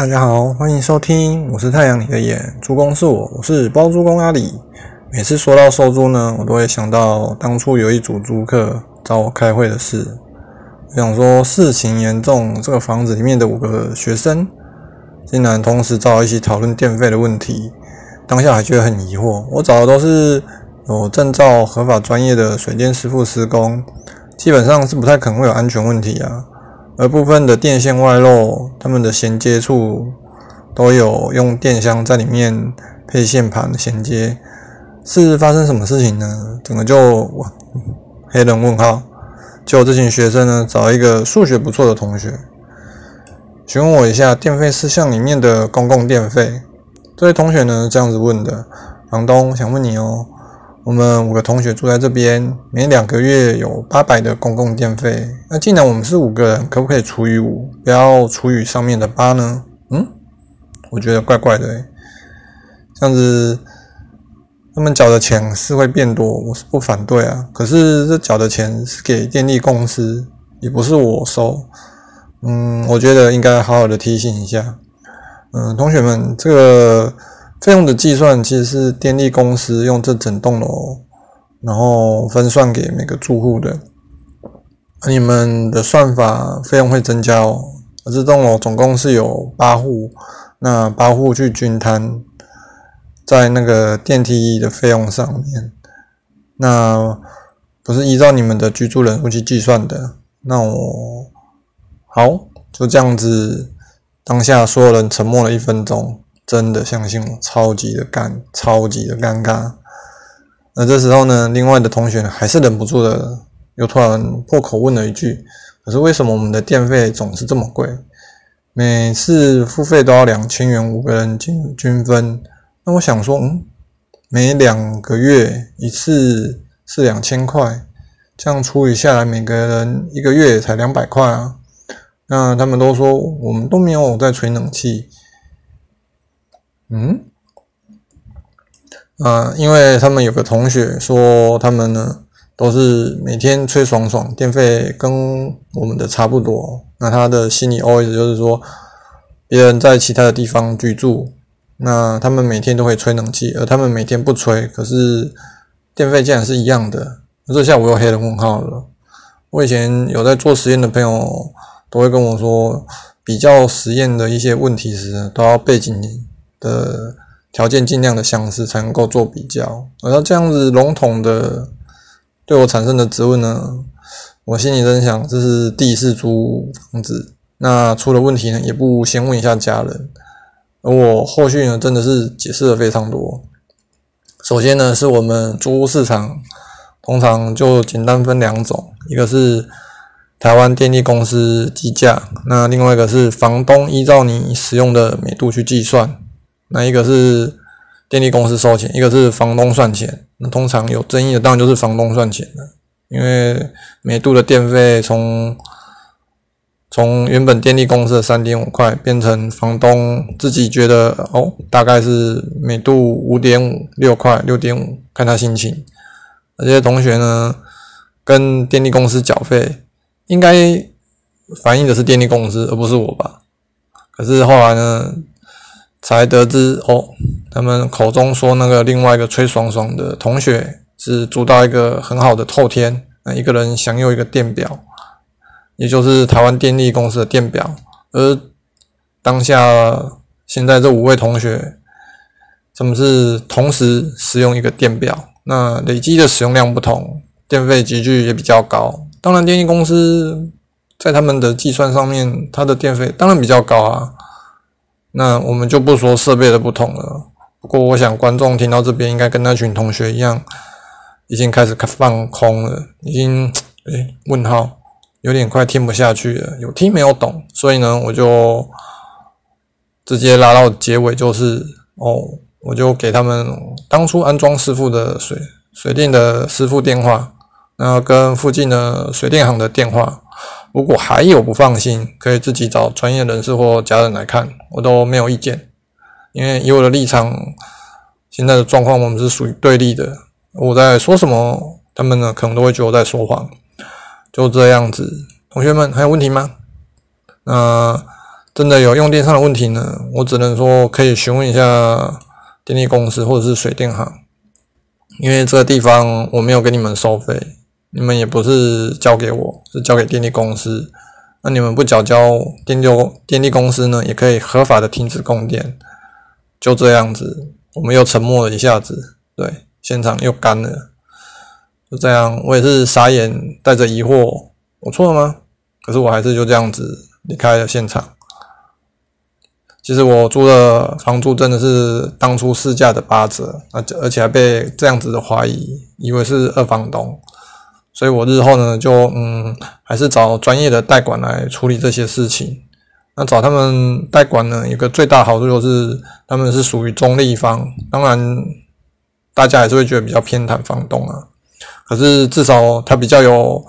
大家好，欢迎收听，我是太阳你的眼，猪公是我，我是包租公阿里。每次说到收租呢，我都会想到当初有一组租客找我开会的事。我想说事情严重，这个房子里面的五个学生竟然同时找我一起讨论电费的问题，当下还觉得很疑惑。我找的都是有证照、合法、专业的水电师傅施工，基本上是不太可能会有安全问题啊。而部分的电线外露，他们的衔接处都有用电箱在里面配线盘衔接，是发生什么事情呢？整个就黑人问号。就这群学生呢，找一个数学不错的同学，询问我一下电费事项里面的公共电费。这位同学呢，这样子问的：房东想问你哦。我们五个同学住在这边，每两个月有八百的公共电费。那既然我们是五个人，可不可以除以五，不要除以上面的八呢？嗯，我觉得怪怪的诶。这样子，他们缴的钱是会变多，我是不反对啊。可是这缴的钱是给电力公司，也不是我收。嗯，我觉得应该好好的提醒一下。嗯，同学们，这个。费用的计算其实是电力公司用这整栋楼，然后分算给每个住户的。你们的算法费用会增加哦。而这栋楼总共是有八户，那八户去均摊在那个电梯的费用上面，那不是依照你们的居住人数去计算的。那我好，就这样子，当下所有人沉默了一分钟。真的相信我，超级的尴，超级的尴尬。那这时候呢，另外的同学还是忍不住的，又突然破口问了一句：“可是为什么我们的电费总是这么贵？每次付费都要两千元，五个人均均分。”那我想说，嗯，每两个月一次是两千块，这样除以下来，每个人一个月才两百块啊。那他们都说我们都没有在吹冷气。嗯，啊，因为他们有个同学说，他们呢都是每天吹爽爽，电费跟我们的差不多。那他的心里 OS 就是说，别人在其他的地方居住，那他们每天都会吹冷气，而他们每天不吹，可是电费竟然是一样的。这下我又黑人问号了。我以前有在做实验的朋友都会跟我说，比较实验的一些问题时，都要背景。的条件尽量的相似，才能够做比较。而他这样子笼统的对我产生的质问呢，我心里在想，这是第一次租房子，那出了问题呢，也不先问一下家人。而我后续呢，真的是解释了非常多。首先呢，是我们租屋市场通常就简单分两种，一个是台湾电力公司计价，那另外一个是房东依照你使用的每度去计算。那一个是电力公司收钱，一个是房东算钱。那通常有争议的当然就是房东算钱了，因为每度的电费从从原本电力公司的三点五块变成房东自己觉得哦，大概是每度五点五六块六点五，看他心情。这些同学呢，跟电力公司缴费，应该反映的是电力公司，而不是我吧？可是后来呢？才得知哦，他们口中说那个另外一个吹爽爽的同学是租到一个很好的透天，那一个人享有一个电表，也就是台湾电力公司的电表。而当下现在这五位同学，他们是同时使用一个电表，那累积的使用量不同，电费级距也比较高。当然，电力公司在他们的计算上面，它的电费当然比较高啊。那我们就不说设备的不同了。不过，我想观众听到这边，应该跟那群同学一样，已经开始放空了，已经诶问号，有点快听不下去了，有听没有懂。所以呢，我就直接拉到结尾，就是哦，我就给他们当初安装师傅的水水电的师傅电话，然后跟附近的水电行的电话。如果还有不放心，可以自己找专业人士或家人来看，我都没有意见。因为以我的立场，现在的状况我们是属于对立的。我在说什么，他们呢可能都会觉得我在说谎。就这样子，同学们还有问题吗？那真的有用电上的问题呢，我只能说可以询问一下电力公司或者是水电行，因为这个地方我没有给你们收费，你们也不是交给我，是交给电力公司。那你们不缴交电力电力公司呢，也可以合法的停止供电。就这样子，我们又沉默了一下子，对，现场又干了。就这样，我也是傻眼，带着疑惑，我错了吗？可是我还是就这样子离开了现场。其实我租的房租真的是当初市价的八折，而且而且还被这样子的怀疑，以为是二房东，所以我日后呢就嗯，还是找专业的代管来处理这些事情。那找他们代管呢，一个最大好处就是他们是属于中立方，当然大家还是会觉得比较偏袒房东啊，可是至少他比较有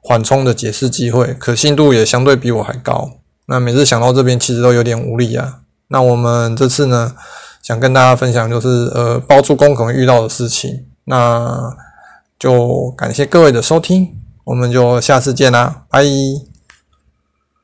缓冲的解释机会，可信度也相对比我还高。那每次想到这边，其实都有点无力啊。那我们这次呢，想跟大家分享就是呃，包租公可能遇到的事情。那就感谢各位的收听，我们就下次见啦，拜。